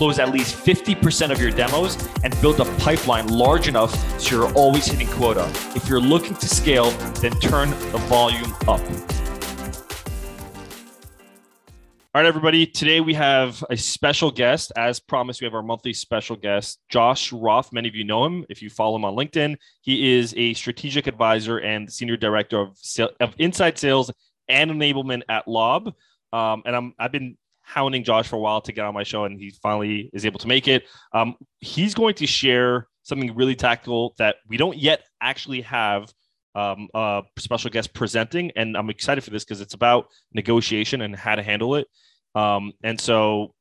close at least 50% of your demos, and build a pipeline large enough so you're always hitting quota. If you're looking to scale, then turn the volume up. All right, everybody. Today we have a special guest. As promised, we have our monthly special guest, Josh Roth. Many of you know him if you follow him on LinkedIn. He is a strategic advisor and senior director of, of inside sales and enablement at Lob. Um, and I'm I've been hounding Josh for a while to get on my show, and he finally is able to make it. Um, he's going to share something really tactical that we don't yet actually have um, a special guest presenting, and I'm excited for this because it's about negotiation and how to handle it. Um, and so,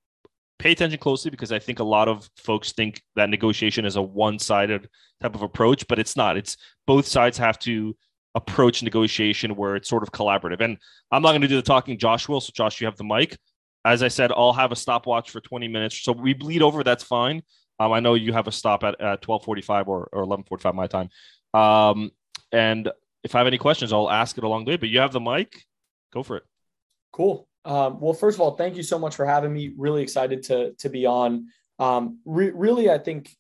pay attention closely because I think a lot of folks think that negotiation is a one-sided type of approach, but it's not. It's both sides have to approach negotiation where it's sort of collaborative. And I'm not going to do the talking. Josh will. So, Josh, you have the mic. As I said, I'll have a stopwatch for 20 minutes. So we bleed over. That's fine. Um, I know you have a stop at, at 12:45 or, or 11:45 my time. Um, and if I have any questions, I'll ask it along the way. But you have the mic. Go for it. Cool. Um, well, first of all, thank you so much for having me. Really excited to to be on. Um, re- really, I think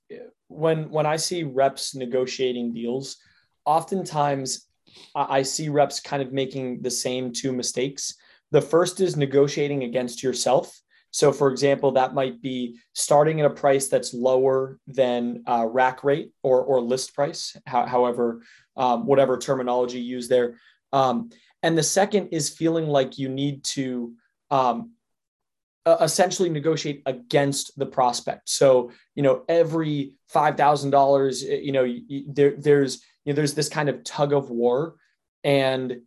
when when I see reps negotiating deals, oftentimes I, I see reps kind of making the same two mistakes. The first is negotiating against yourself. So, for example, that might be starting at a price that's lower than uh, rack rate or, or list price, how, however, um, whatever terminology used there. Um, and the second is feeling like you need to um, essentially negotiate against the prospect. So, you know, every five thousand dollars, you know, there, there's you know, there's this kind of tug of war, and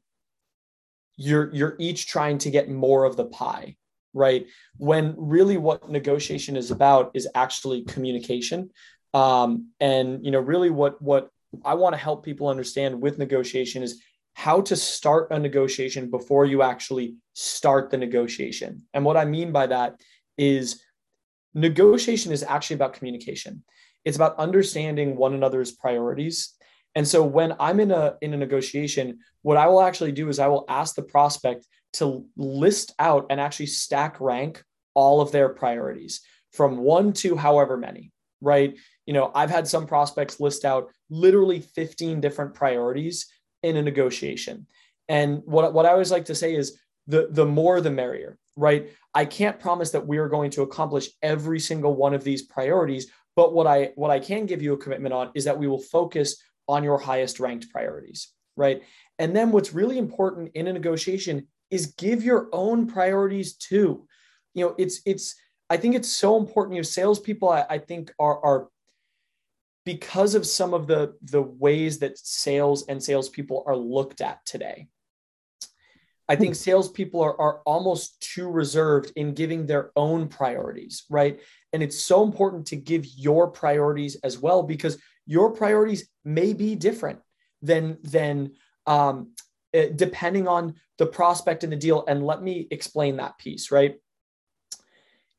you're you're each trying to get more of the pie right? When really what negotiation is about is actually communication. Um, and you know, really what what I want to help people understand with negotiation is how to start a negotiation before you actually start the negotiation. And what I mean by that is negotiation is actually about communication. It's about understanding one another's priorities. And so when I'm in a in a negotiation, what I will actually do is I will ask the prospect to list out and actually stack rank all of their priorities from one to however many, right? You know, I've had some prospects list out literally 15 different priorities in a negotiation. And what, what I always like to say is the, the more the merrier, right? I can't promise that we are going to accomplish every single one of these priorities, but what I what I can give you a commitment on is that we will focus on your highest ranked priorities, right? And then what's really important in a negotiation is give your own priorities too. You know, it's it's I think it's so important. You know, salespeople I, I think are are because of some of the the ways that sales and salespeople are looked at today. I think hmm. salespeople are, are almost too reserved in giving their own priorities, right? And it's so important to give your priorities as well because your priorities may be different than than um, uh, depending on the prospect and the deal. And let me explain that piece, right?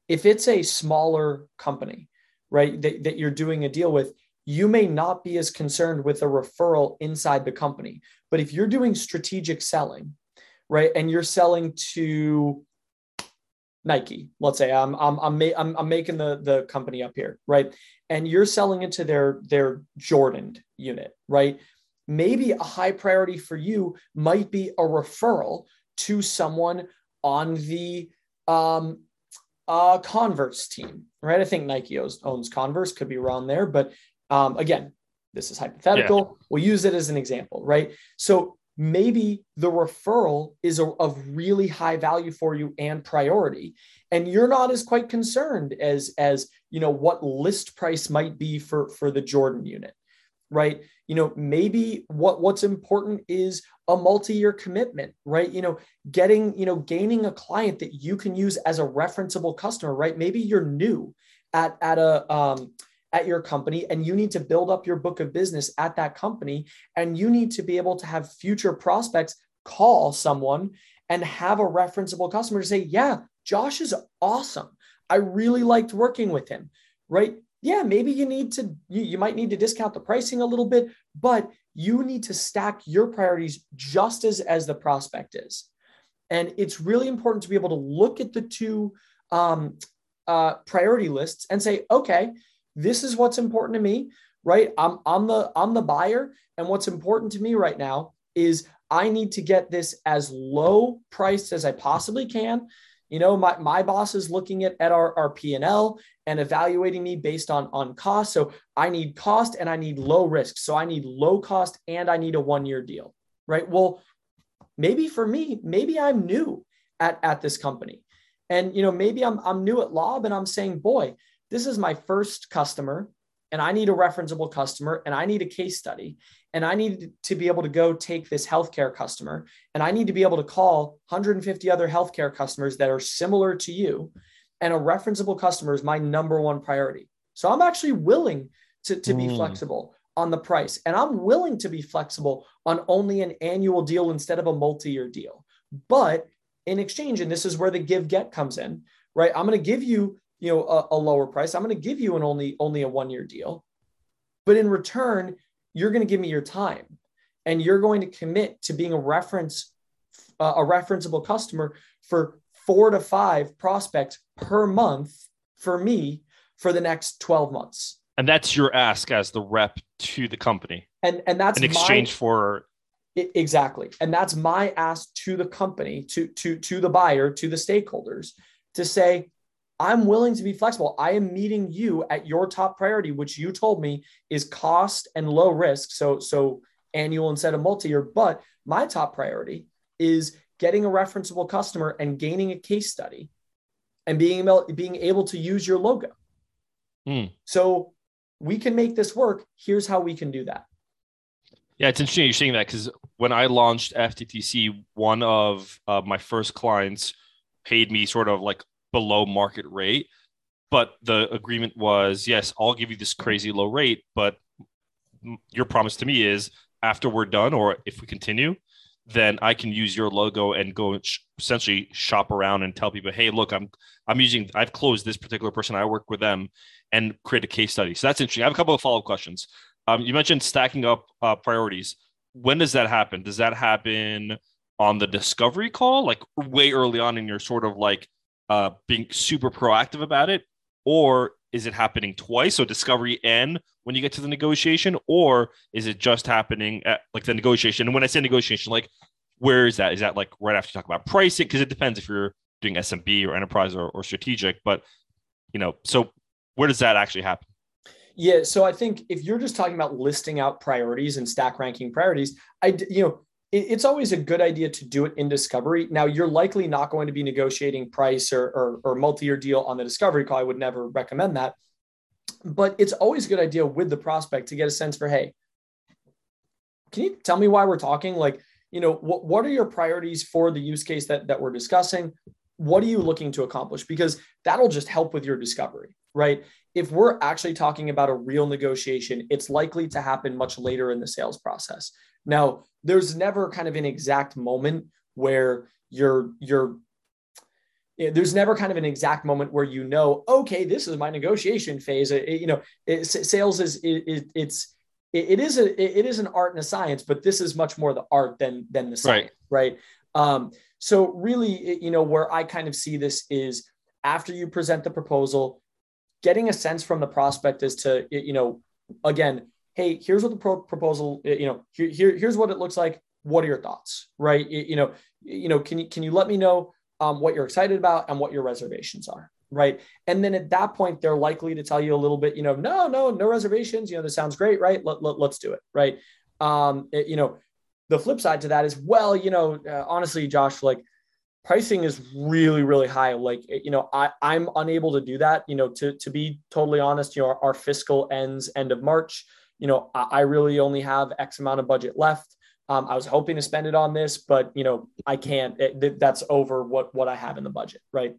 If it's a smaller company, right, that, that you're doing a deal with, you may not be as concerned with a referral inside the company. But if you're doing strategic selling, right, and you're selling to Nike, let's say I'm I'm I'm, ma- I'm, I'm making the the company up here, right? And you're selling into their their Jordan unit, right? maybe a high priority for you might be a referral to someone on the um, uh, Converse team, right? I think Nike owns, owns Converse, could be wrong there, but um, again, this is hypothetical. Yeah. We'll use it as an example, right? So maybe the referral is a, of really high value for you and priority, and you're not as quite concerned as as you know what list price might be for for the Jordan unit, right? you know maybe what what's important is a multi-year commitment right? You know getting you know gaining a client that you can use as a referenceable customer right? Maybe you're new at at a um, at your company and you need to build up your book of business at that company and you need to be able to have future prospects call someone and have a referenceable customer to say yeah josh is awesome. I really liked working with him right? Yeah maybe you need to you, you might need to discount the pricing a little bit but you need to stack your priorities just as as the prospect is. And it's really important to be able to look at the two um, uh, priority lists and say okay this is what's important to me right? I'm i'm the i'm the buyer. And what's important to me right now is i need to get this as low priced as i possibly can. You know my, my boss is looking at, at our, our p&l and evaluating me based on on cost. So i need cost and i need low risk. So i need low cost and i need a one year deal right? Well maybe for me maybe i'm new at, at this company. And you know maybe i'm, I'm new at Lob and i'm saying boy this is my first customer and I need a referenceable customer and I need a case study and I need to be able to go take this healthcare customer and I need to be able to call 150 other healthcare customers that are similar to you and a referenceable customer is my number one priority. So I'm actually willing to, to be mm. flexible on the price and I'm willing to be flexible on only an annual deal instead of a multi-year deal. But in exchange, and this is where the give get comes in, right? I'm going to give you you know a, a lower price. I'm going to give you an only only a one year deal but in return you're going to give me your time and you're going to commit to being a reference uh, a referenceable customer for four to five prospects per month for me for the next 12 months. And that's your ask as the rep to the company. And and that's in exchange my, for exactly. And that's my ask to the company to to to the buyer to the stakeholders to say I'm willing to be flexible. I am meeting you at your top priority, which you told me is cost and low risk. So, so annual instead of multi-year. But my top priority is getting a referenceable customer and gaining a case study and being able, being able to use your logo. Mm. So we can make this work. Here's how we can do that. Yeah, it's interesting you're saying that because when I launched FTTC, one of uh, my first clients paid me sort of like below market rate. But the agreement was, yes, I'll give you this crazy low rate, but your promise to me is after we're done, or if we continue, then I can use your logo and go essentially shop around and tell people, hey, look, I'm I'm using I've closed this particular person. I work with them and create a case study. So that's interesting. I have a couple of follow up questions. Um, you mentioned stacking up uh, priorities. When does that happen? Does that happen on the discovery call, like way early on in your sort of like uh, being super proactive about it, or is it happening twice? So discovery and when you get to the negotiation, or is it just happening at like the negotiation? And when I say negotiation, like where is that? Is that like right after you talk about pricing? Because it depends if you're doing SMB or enterprise or, or strategic. But you know, so where does that actually happen? Yeah, so I think if you're just talking about listing out priorities and stack ranking priorities, I you know it's always a good idea to do it in discovery. Now, you're likely not going to be negotiating price or, or, or multi-year deal on the discovery call. I would never recommend that. But it's always a good idea with the prospect to get a sense for, hey, can you tell me why we're talking? Like, you know, what, what are your priorities for the use case that, that we're discussing? What are you looking to accomplish? Because that'll just help with your discovery, right? If we're actually talking about a real negotiation, it's likely to happen much later in the sales process. Now, there's never kind of an exact moment where you're you're there's never kind of an exact moment where you know okay this is my negotiation phase it, you know it, sales is it, it's it is a it is an art and a science but this is much more the art than than the science right, right? um so really you know where i kind of see this is after you present the proposal getting a sense from the prospect as to you know again hey, here's what the pro- proposal, you know, here, here, here's what it looks like. What are your thoughts? Right. You, know, you know, can you, can you let me know um, what you're excited about and what your reservations are? Right. And then at that point, they're likely to tell you a little bit, you know, no, no, no reservations. You know, this sounds great. Right. Let, let, let's do it. Right. Um, it, you know, the flip side to that is, well, you know, uh, honestly, Josh, like pricing is really really high like you know i i'm unable to do that you know to to be totally honest you know our, our fiscal ends end of march you know, I, I really only have X amount of budget left. Um, I was hoping to spend it on this, but you know, I can't. It, that's over what what I have in the budget, right?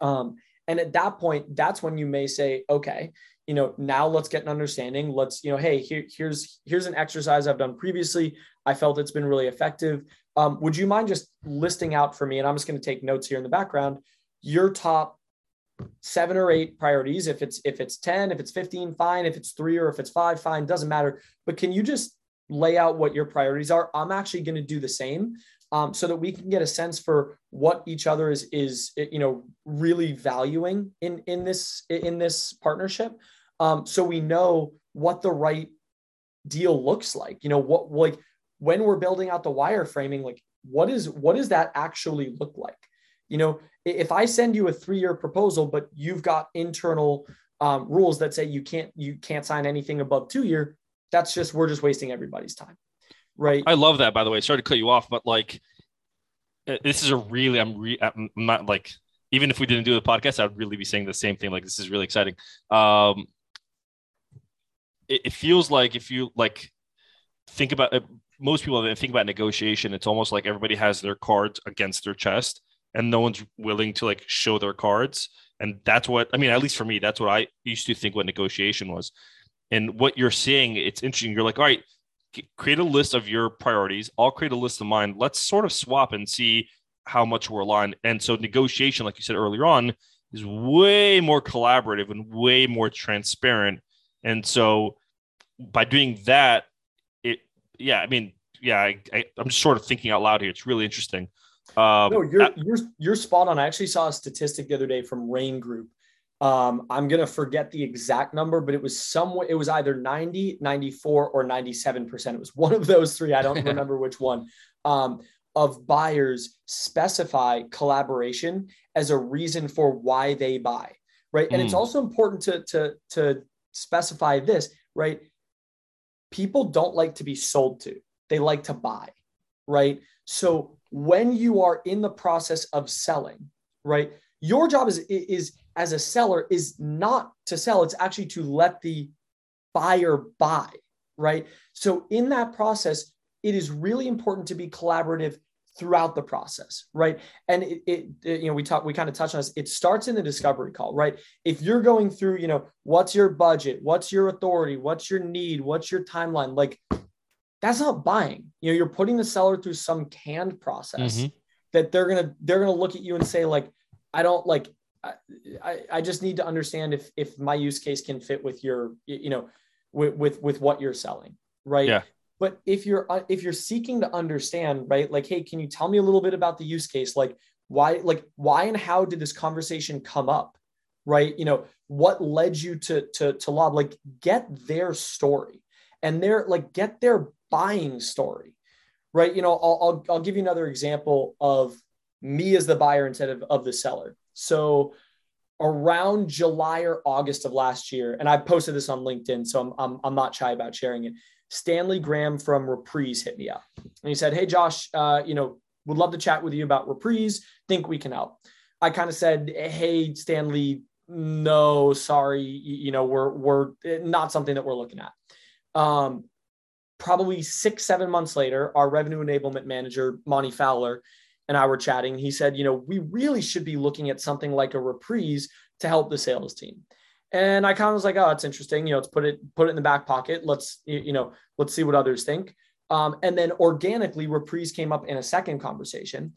Um, and at that point, that's when you may say, okay, you know now let's get an understanding let's you know hey here, here's here's an exercise i've done previously i felt it's been really effective. Um, would you mind just listing out for me and i'm just going to take notes here in the background your top seven or eight priorities? If it's if it's 10 if it's 15 fine. If it's three or if it's five fine. Doesn't matter. But can you just lay out what your priorities are? I'm actually going to do the same um, so that we can get a sense for what each other is is you know really valuing in in this in this partnership. Um, so we know what the right deal looks like you know what like when we're building out the wireframing like what is what does that actually look like? You know if i send you a three year proposal but you've got internal um, rules that say you can't you can't sign anything above two year that's just we're just wasting everybody's time right? I love that by the way. Sorry to cut you off but like uh, this is a really i'm re i'm not like even if we didn't do the podcast i would really be saying the same thing. Like this is really exciting. Um it, it feels like if you like think about it, most people that think about negotiation it's almost like everybody has their cards against their chest and no one's willing to like show their cards. And that's what i mean at least for me that's what i used to think what negotiation was. And what you're saying it's interesting. You're like all right create a list of your priorities. I'll create a list of mine. Let's sort of swap and see how much we're aligned. And so negotiation like you said earlier on is way more collaborative and way more transparent. And so by doing that yeah i mean yeah I, I, am just sort of thinking out loud here it's really interesting um, no, you're you're you're spot on. I actually saw a statistic the other day from Rain Group. Um, I'm gonna forget the exact number, but it was somewhere. It was either 90, 94, or 97 percent. It was one of those three. I don't remember which one. Um, of buyers specify collaboration as a reason for why they buy, right? And mm. it's hmm. also important to to to specify this, right? People don't like to be sold to; they like to buy, right? So when you are in the process of selling, right? Your job is is as a seller is not to sell, it's actually to let the buyer buy, right? So in that process, it is really important to be collaborative throughout the process, right? And it, it, it, you know, we talk, we kind of touch on this. It starts in the discovery call, right? If you're going through, you know, what's your budget, what's your authority, what's your need, what's your timeline, like that's not buying. You know, you're putting the seller through some canned process mm-hmm. that they're gonna they're gonna look at you and say like, I don't like. I, I just need to understand if if my use case can fit with your you know with with, with what you're selling right yeah but if you're uh, if you're seeking to understand right like hey can you tell me a little bit about the use case like why like why and how did this conversation come up right you know what led you to to to Lob like get their story and they're like get their buying story, right? You know, I'll, I'll, I'll give you another example of me as the buyer instead of, of the seller. So around July or August of last year, and I posted this on LinkedIn, so I'm, I'm, I'm not shy about sharing it. Stanley Graham from Reprise hit me up and he said, Hey, Josh, uh, you know, would love to chat with you about Reprise. Think we can help. I kind of said, Hey, Stanley, no, sorry, you, know, we're, we're not something that we're looking at. Um, probably six, seven months later, our revenue enablement manager, Monty Fowler, and I were chatting. He said, you know, we really should be looking at something like a reprise to help the sales team. And I kind of was like, oh, it's interesting. You know, let's put it put it in the back pocket. Let's you know, let's see what others think. Um, and then organically, reprise came up in a second conversation.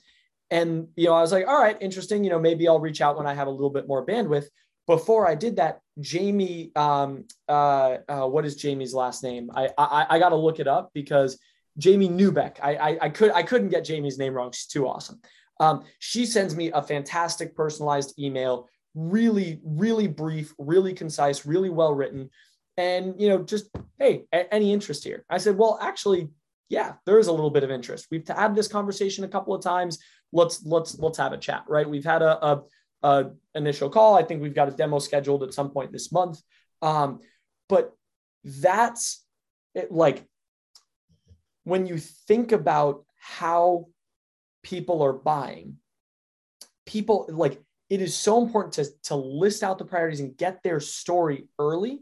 And you know, I was like, all right, interesting. You know, maybe I'll reach out when I have a little bit more bandwidth before I did that, Jamie, um, uh, uh, what is Jamie's last name? I I, I got to look it up because Jamie Newbeck. I, I, I could I couldn't get Jamie's name wrong. She's too awesome. Um, she sends me a fantastic personalized email, really really brief, really concise, really well written, and you know just hey, a- any interest here? I said, well, actually, yeah, there is a little bit of interest. We've had this conversation a couple of times. Let's let's let's have a chat. Right? We've had a, a uh, initial call. I think we've got a demo scheduled at some point this month. Um, but that's it, like when you think about how people are buying, people like it is so important to, to list out the priorities and get their story early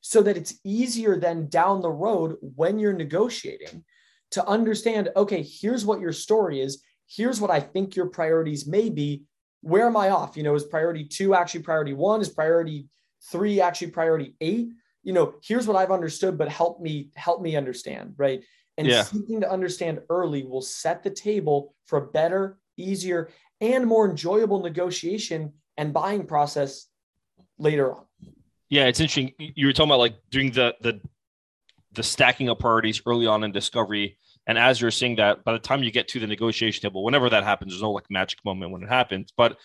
so that it's easier then down the road when you're negotiating to understand okay, here's what your story is. Here's what I think your priorities may be where am I off? You know, is priority two actually priority one? Is priority three actually priority eight you know here's what i've understood but help me help me understand right and yeah. seeking to understand early will set the table for a better easier and more enjoyable negotiation and buying process later on. Yeah it's interesting. You were talking about like doing the the the stacking of priorities early on in discovery. And as you're seeing that by the time you get to the negotiation table whenever that happens there's no like magic moment when it happens. But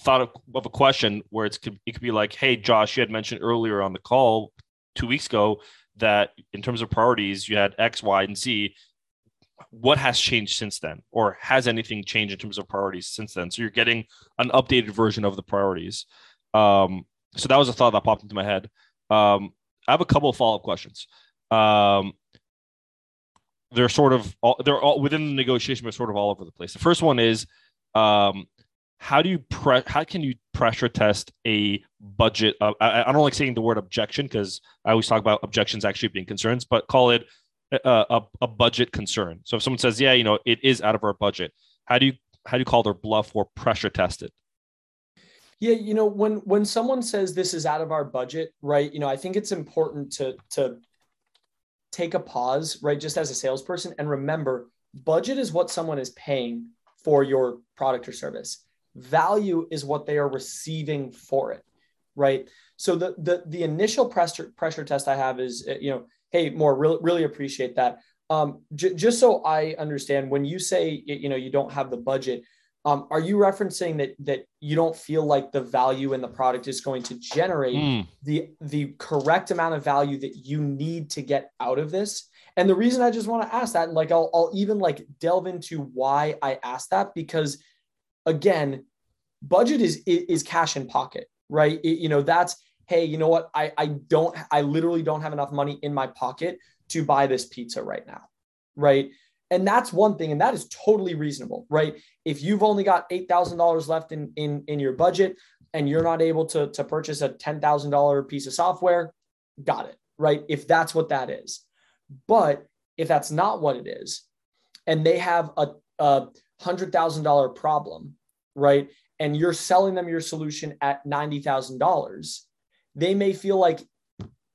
thought of, of a question where it's it could be like, hey, Josh, you had mentioned earlier on the call two weeks ago that in terms of priorities, you had X, Y, and Z. What has changed since then, or has anything changed in terms of priorities since then? So you're getting an updated version of the priorities. Um, so that was a thought that popped into my head. Um, I have a couple of follow up questions. Um, they're sort of all, they're all within the negotiation, but sort of all over the place. The first one is um, how do you pre- how can you pressure test a budget uh, I, I, don't like saying the word objection because i always talk about objections actually being concerns but call it a, a, a, budget concern. So if someone says yeah you know it is out of our budget how do you how do you call their bluff or pressure test it? Yeah you know when when someone says this is out of our budget right you know i think it's important to to take a pause right just as a salesperson and remember budget is what someone is paying for your product or service. Value is what they are receiving for it right? So the the, the initial pressure pressure test i have is uh, you know hey Mor really, really appreciate that um, j- just so i understand when you say you know you don't have the budget um, are you referencing that that you don't feel like the value in the product is going to generate mm. the the correct amount of value that you need to get out of this and the reason i just want to ask that and like I'll, I'll even like delve into why i asked that because again, budget is is cash in pocket, right? It, you know, that's hey, you know what? I I don't I literally don't have enough money in my pocket to buy this pizza right now, right? And that's one thing, and that is totally reasonable, right? If you've only got eight thousand dollars left in in in your budget and you're not able to to purchase a ten thousand dollar piece of software, got it, right? If that's what that is, but if that's not what it is, and they have a, a $100,000 problem, right? And you're selling them your solution at $90,000, they may feel like,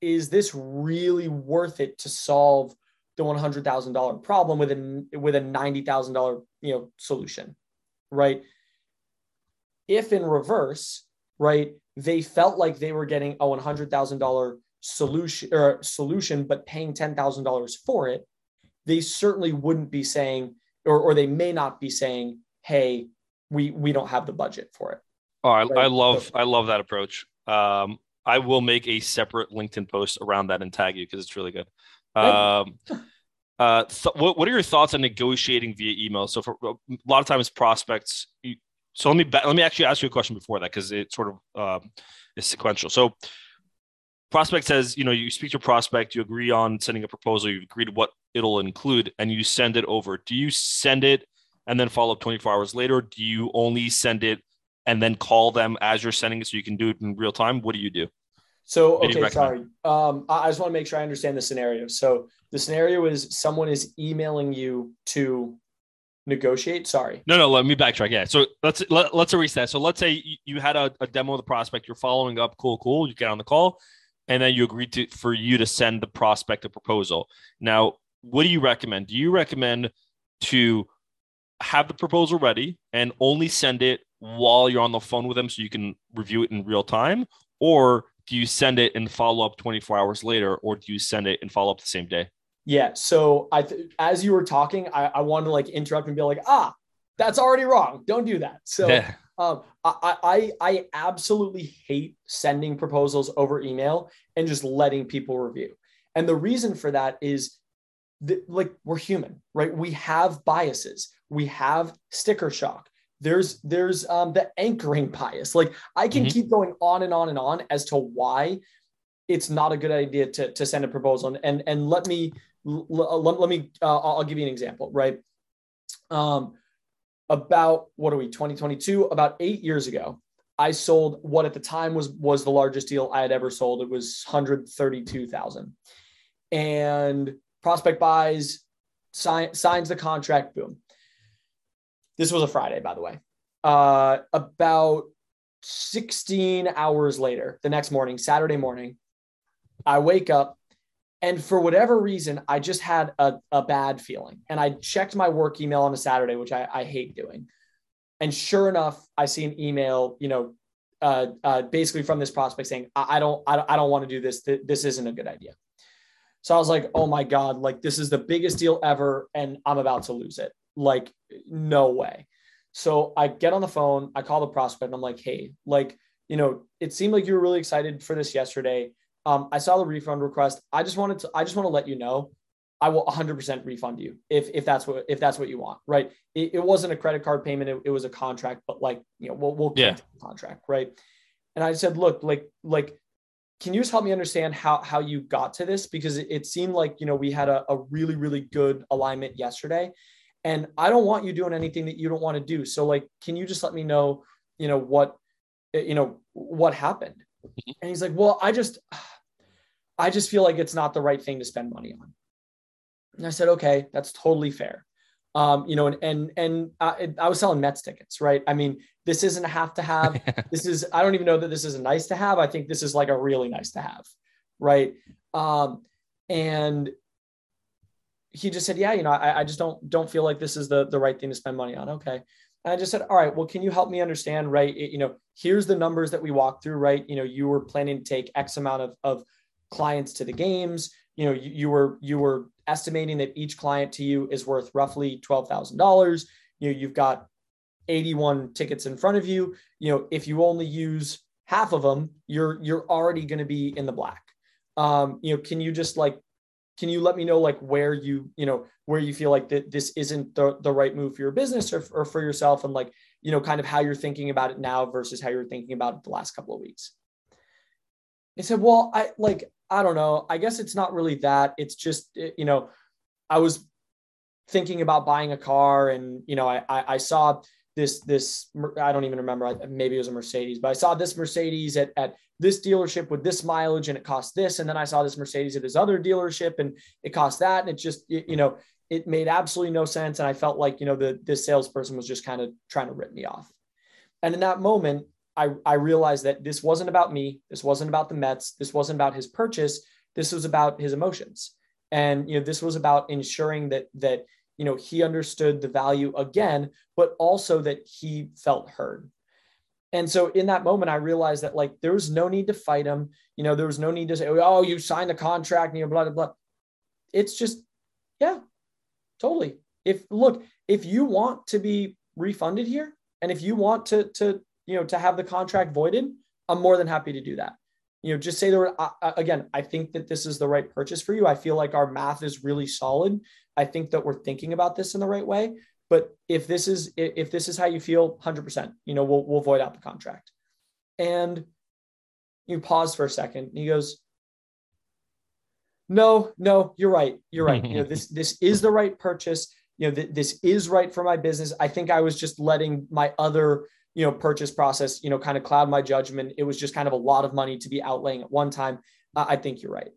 is this really worth it to solve the $100,000 problem with a, with a $90,000, you know, solution, right? If in reverse, right, they felt like they were getting a $100,000 solution or solution, but paying $10,000 for it, they certainly wouldn't be saying, or, or they may not be saying, hey, we we don't have the budget for it. Oh, I, right? I love I love that approach. Um, I will make a separate LinkedIn post around that and tag you because it's really good. Um, uh, th- what, what are your thoughts on negotiating via email? So for a lot of times prospects. You, so let me let me actually ask you a question before that because it sort of um, is sequential. So prospect says, you know, you speak to a prospect, you agree on sending a proposal, you agree to what it'll include, and you send it over. Do you send it and then follow up 24 hours later? Do you only send it and then call them as you're sending it so you can do it in real time? What do you do? So, okay, sorry. Um, I just want to make sure I understand the scenario. So, the scenario is someone is emailing you to negotiate. Sorry. No, no. Let me backtrack. Yeah. So let's let, let's erase that. So let's say you had a, a demo of the prospect. You're following up. Cool, cool. You get on the call and then you agree to for you to send the prospect a proposal. Now, what do you recommend? Do you recommend to have the proposal ready and only send it while you're on the phone with them so you can review it in real time? Or do you send it and follow up 24 hours later, or do you send it and follow up the same day? Yeah. So I, th- as you were talking, I, I wanted to like interrupt and be like, ah, that's already wrong. Don't do that. So yeah. um, I, I, I absolutely hate sending proposals over email and just letting people review. And the reason for that is that, like we're human, right? We have biases. We have sticker shock. There's there's um, the anchoring bias. Like I can mm-hmm. keep going on and on and on as to why it's not a good idea to, to send a proposal. And and let me let, let me uh, I'll give you an example, right? Um, about what are we 2022 about eight years ago i sold what at the time was was the largest deal i had ever sold it was 132000 and prospect buys sign, signs the contract boom this was a friday by the way uh, about 16 hours later, the next morning, Saturday morning, I wake up and for whatever reason, I just had a, a bad feeling. And I checked my work email on a Saturday, which I, I hate doing. And sure enough, I see an email, you know, uh, uh, basically from this prospect saying, I, I don't, I don't, I don't want to do this. This isn't a good idea. So I was like, oh my God, like this is the biggest deal ever. And I'm about to lose it. Like, no way. So I get on the phone, I call the prospect, and I'm like, hey, like, you know, it seemed like you were really excited for this yesterday. Um, I saw the refund request. I just wanted to, I just want to let you know, I will 100% refund you if if that's what if that's what you want, right? It, it wasn't a credit card payment; it, it, was a contract, but like, you know, we'll we'll yeah. contract, right? And I said, look, like like can you just help me understand how how you got to this because it, it seemed like you know we had a, a, really really good alignment yesterday and i don't want you doing anything that you don't want to do so like can you just let me know you know what you know what happened mm-hmm. and he's like well i just i just feel like it's not the right thing to spend money on and i said okay that's totally fair um, you know, and and and I, I, was selling Mets tickets, right? I mean, this isn't a have to have. this is I don't even know that this is a nice to have. I think this is like a really nice to have, right? Um, and he just said, yeah, you know, I, I just don't don't feel like this is the the right thing to spend money on. Okay. And I just said, all right, well, can you help me understand, right? It, you know, here's the numbers that we walked through, right? You know, you were planning to take X amount of, of clients to the games. You know, you, you were you were estimating that each client to you is worth roughly twelve thousand dollars. You know, you've got 81 tickets in front of you. You know, if you only use half of them, you're you're already going to be in the black. Um, you know, can you just like can you let me know like where you you know where you feel like that this isn't the, the right move for your business or, or for yourself? And like you know kind of how you're thinking about it now versus how you're thinking about it the last couple of weeks. He said well i like i don't know. I guess it's not really that. It's just eh, you know i was thinking about buying a car and you know i i, I saw this this I don't even remember. Maybe it was a Mercedes but I saw this Mercedes at at this dealership with this mileage and it cost this. And then I saw this Mercedes at this other dealership and it cost that. And it just you know it made absolutely no sense. And I felt like you know the this salesperson was just kind of trying to rip me off. And in that moment I I realized that this wasn't about me. This wasn't about the Mets. This wasn't about his purchase. This was about his emotions. And you know this was about ensuring that that you know he understood the value again but also that he felt heard. And so in that moment i realized that like there was no need to fight him. You know there was no need to say oh you signed a contract and you know blah blah blah. It's just yeah totally. If look if you want to be refunded here and if you want to to you know to have the contract voided i'm more than happy to do that you know just say there uh, again i think that this is the right purchase for you i feel like our math is really solid I think that we're thinking about this in the right way. But if this is if this is how you feel, hundred percent, you know, we'll we'll void out the contract. And you pause for a second. And he goes, "No, no, you're right. You're right. you know, this this is the right purchase. You know, th- this is right for my business. I think I was just letting my other you know purchase process you know kind of cloud my judgment. It was just kind of a lot of money to be outlaying at one time. Uh, I think you're right.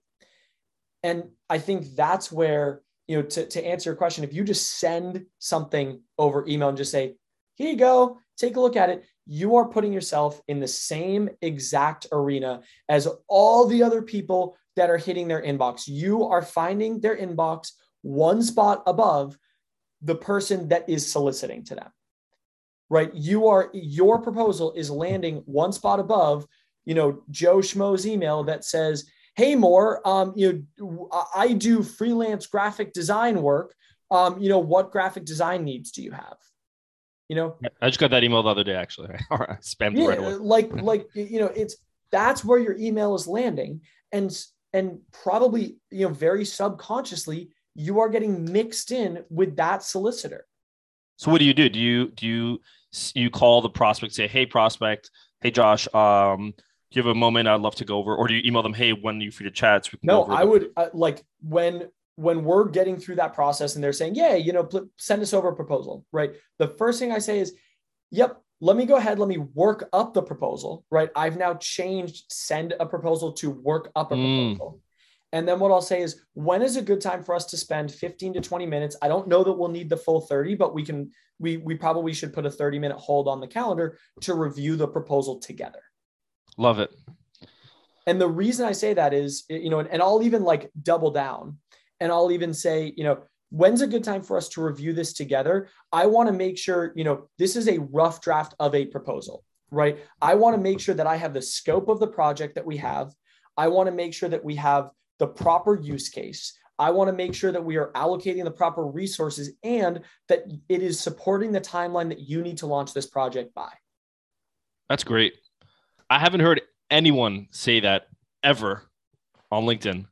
And I think that's where you know, to, to answer your question, if you just send something over email and just say, here you go, take a look at it, you are putting yourself in the same exact arena as all the other people that are hitting their inbox. You are finding their inbox one spot above the person that is soliciting to them. Right? You are your proposal is landing one spot above, you know, Joe Schmo's email that says, hey, Mor, um, you know, I do freelance graphic design work. Um, you know, what graphic design needs do you have? You know, I just got that email the other day, actually. Spammed yeah, right away. like, like, you know, it's, that's where your email is landing. And, and probably, you know, very subconsciously, you are getting mixed in with that solicitor. So what do you do? Do you, do you, you call the prospect, say, Hey prospect, Hey Josh, um, do you have a moment I'd love to go over, or do you email them, hey, when you free to chat? So no, I would uh, like when when we're getting through that process and they're saying, yeah, you know, pl- send us over a proposal, right? The first thing I say is, yep, let me go ahead, let me work up the proposal, right? I've now changed send a proposal to work up a mm. And then what I'll say is, when is a good time for us to spend 15 to 20 minutes? I don't know that we'll need the full 30, but we can, we, we probably should put a 30 minute hold on the calendar to review the proposal together. Love it. And the reason I say that is, you know, and I'll even like double down and I'll even say, you know, when's a good time for us to review this together? I want to make sure, you know, this is a rough draft of a proposal, right? I want to make sure that I have the scope of the project that we have. I want to make sure that we have the proper use case. I want to make sure that we are allocating the proper resources and that it is supporting the timeline that you need to launch this project by. That's great. I haven't heard anyone say that ever on LinkedIn.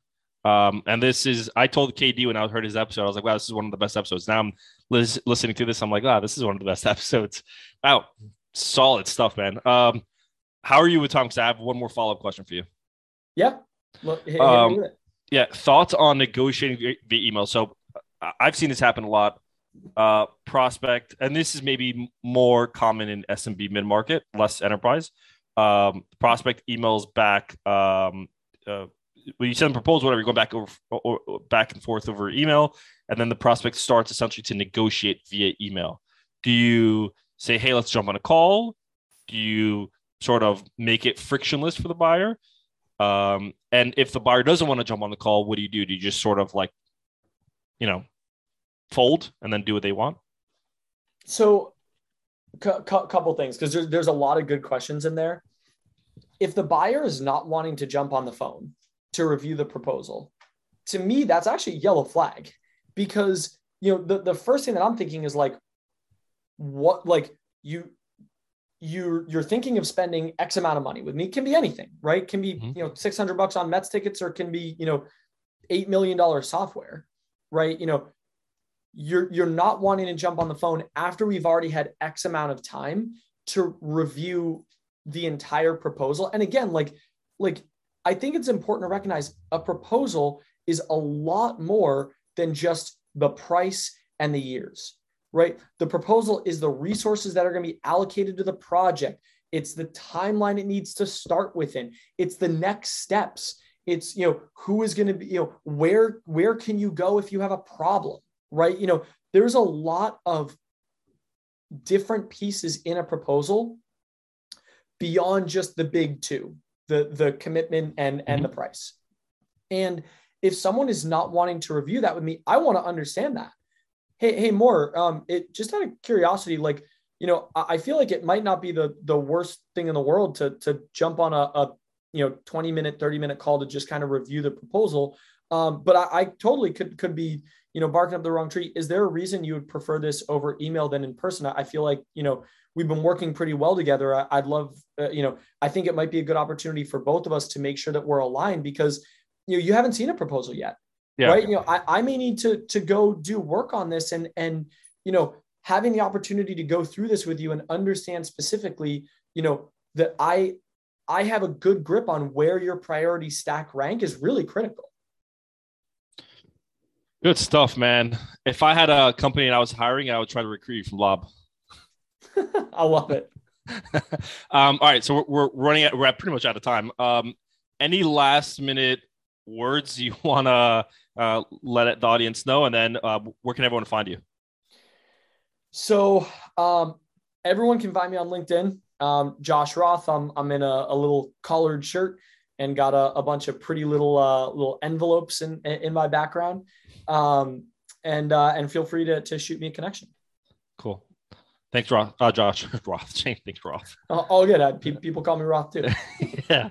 Um, and this is, I told KD when I heard his episode, I was like, wow, this is one of the best episodes. Now I'm lis- listening to this. I'm like, wow, this is one of the best episodes. Wow. Solid stuff, man. Um, how are you with Tom? Because I have one more follow up question for you. Yeah. Um, yeah. Thoughts on negotiating via, via email. So I've seen this happen a lot. Uh, prospect, and this is maybe more common in SMB mid market, less enterprise. Um, prospect emails back. Um, uh, when you send a proposal, whatever, you're going back over or, or back and forth over email, and then the prospect starts essentially to negotiate via email. Do you say, "Hey, let's jump on a call"? Do you sort of make it frictionless for the buyer? Um, and if the buyer doesn't want to jump on the call, what do you do? Do you just sort of like, you know, fold and then do what they want? So, a cu- couple things because there's there's a lot of good questions in there. If the buyer is not wanting to jump on the phone to review the proposal, to me that's actually a yellow flag because you know the the first thing that I'm thinking is like, what like you you you're thinking of spending X amount of money with me. It can be anything, right? It can be mm-hmm. you know 600 bucks on Mets tickets, or it can be you know eight million dollar software, right? You know, you're you're not wanting to jump on the phone after we've already had X amount of time to review the entire proposal. And again, like like I think it's important to recognize a proposal is a lot more than just the price and the years right? The proposal is the resources that are going to be allocated to the project. It's the timeline it needs to start within. It's the next steps. It's, you know, who is going to be, you know, where where can you go if you have a problem, right? You know, there's a lot of different pieces in a proposal beyond just the big two, the the commitment and and the mm-hmm. price. And if someone is not wanting to review that with me, I want to understand that. Hey, hey, Mor. Um, it just out of curiosity, like you know, I, I feel like it might not be the the worst thing in the world to to jump on a, a you know 20 minute 30 minute call to just kind of review the proposal. Um, but I, I, totally could could be you know barking up the wrong tree. Is there a reason you would prefer this over email than in person? I feel like you know we've been working pretty well together. I, would love uh, you know i think it might be a good opportunity for both of us to make sure that we're aligned because you know you haven't seen a proposal yet yeah. right? You know I, I may need to to go do work on this and and you know having the opportunity to go through this with you and understand specifically you know that i i have a good grip on where your priority stack rank is really critical. Good stuff man. If i had a company and i was hiring i would try to recruit you from Lob. I love it. Um, all right so we're, we're running at we're at pretty much out of time. Um, any last minute words you want to uh, let the audience know, and then uh, where can everyone find you? So um, everyone can find me on LinkedIn. Um, Josh Roth. I'm I'm in a, a little collared shirt and got a, a bunch of pretty little uh, little envelopes in in my background. Um, and uh, and feel free to to shoot me a connection. Cool. Thanks, Roth. Uh, Josh Roth. Thanks, Roth. Oh, good. people call me Roth too. yeah.